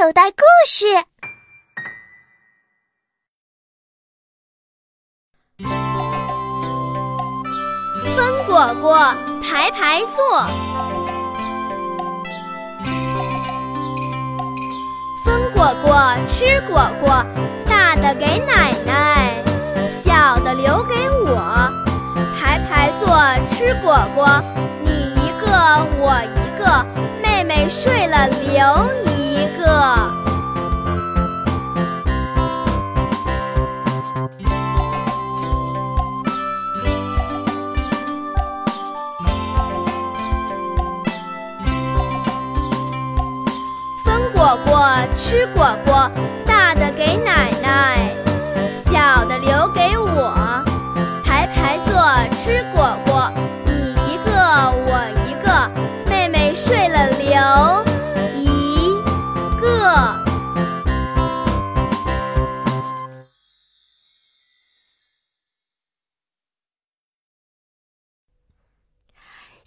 口袋故事。分果果排排坐，分果果吃果果，大的给奶奶，小的留给我。排排坐吃果果，你一个我一个，妹妹睡了留一个。分果果吃果果，